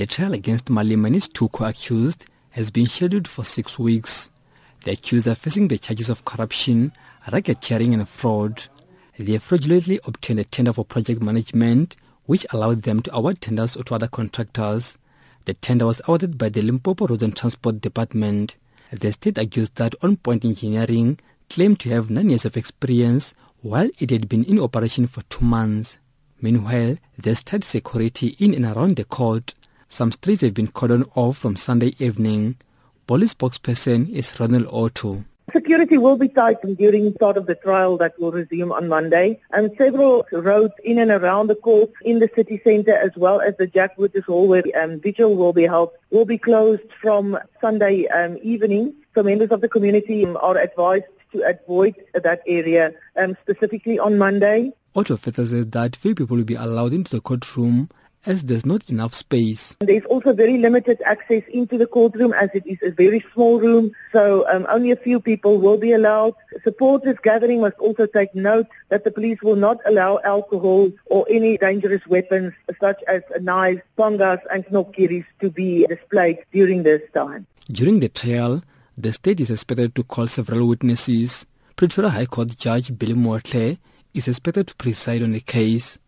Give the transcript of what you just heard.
The trial against Malema and his two co-accused has been scheduled for six weeks. The accused are facing the charges of corruption, racketeering and fraud. They fraudulently obtained a tender for project management which allowed them to award tenders to other contractors. The tender was awarded by the Limpopo Roads and Transport Department. The state accused that On Point Engineering claimed to have nine years of experience while it had been in operation for two months. Meanwhile, there's tight security in and around the court. Some streets have been cordoned off from Sunday evening. Police spokesperson is Ronald Otto. Security will be tightened during start of the trial that will resume on Monday. And several roads in and around the court in the city centre as well as the Jack Wooders Hall where um, vigil will be held will be closed from Sunday um, evening. So members of the community are advised to avoid that area um, specifically on Monday. Otto further says that few people will be allowed into the courtroom as there's not enough space. There's also very limited access into the courtroom as it is a very small room, so um, only a few people will be allowed. Supporters gathering must also take note that the police will not allow alcohol or any dangerous weapons such as knives, pangas and knopkieries to be displayed during this time. During the trial, the state is expected to call several witnesses. Pretoria High Court Judge Billy Mothle is expected to preside on the case.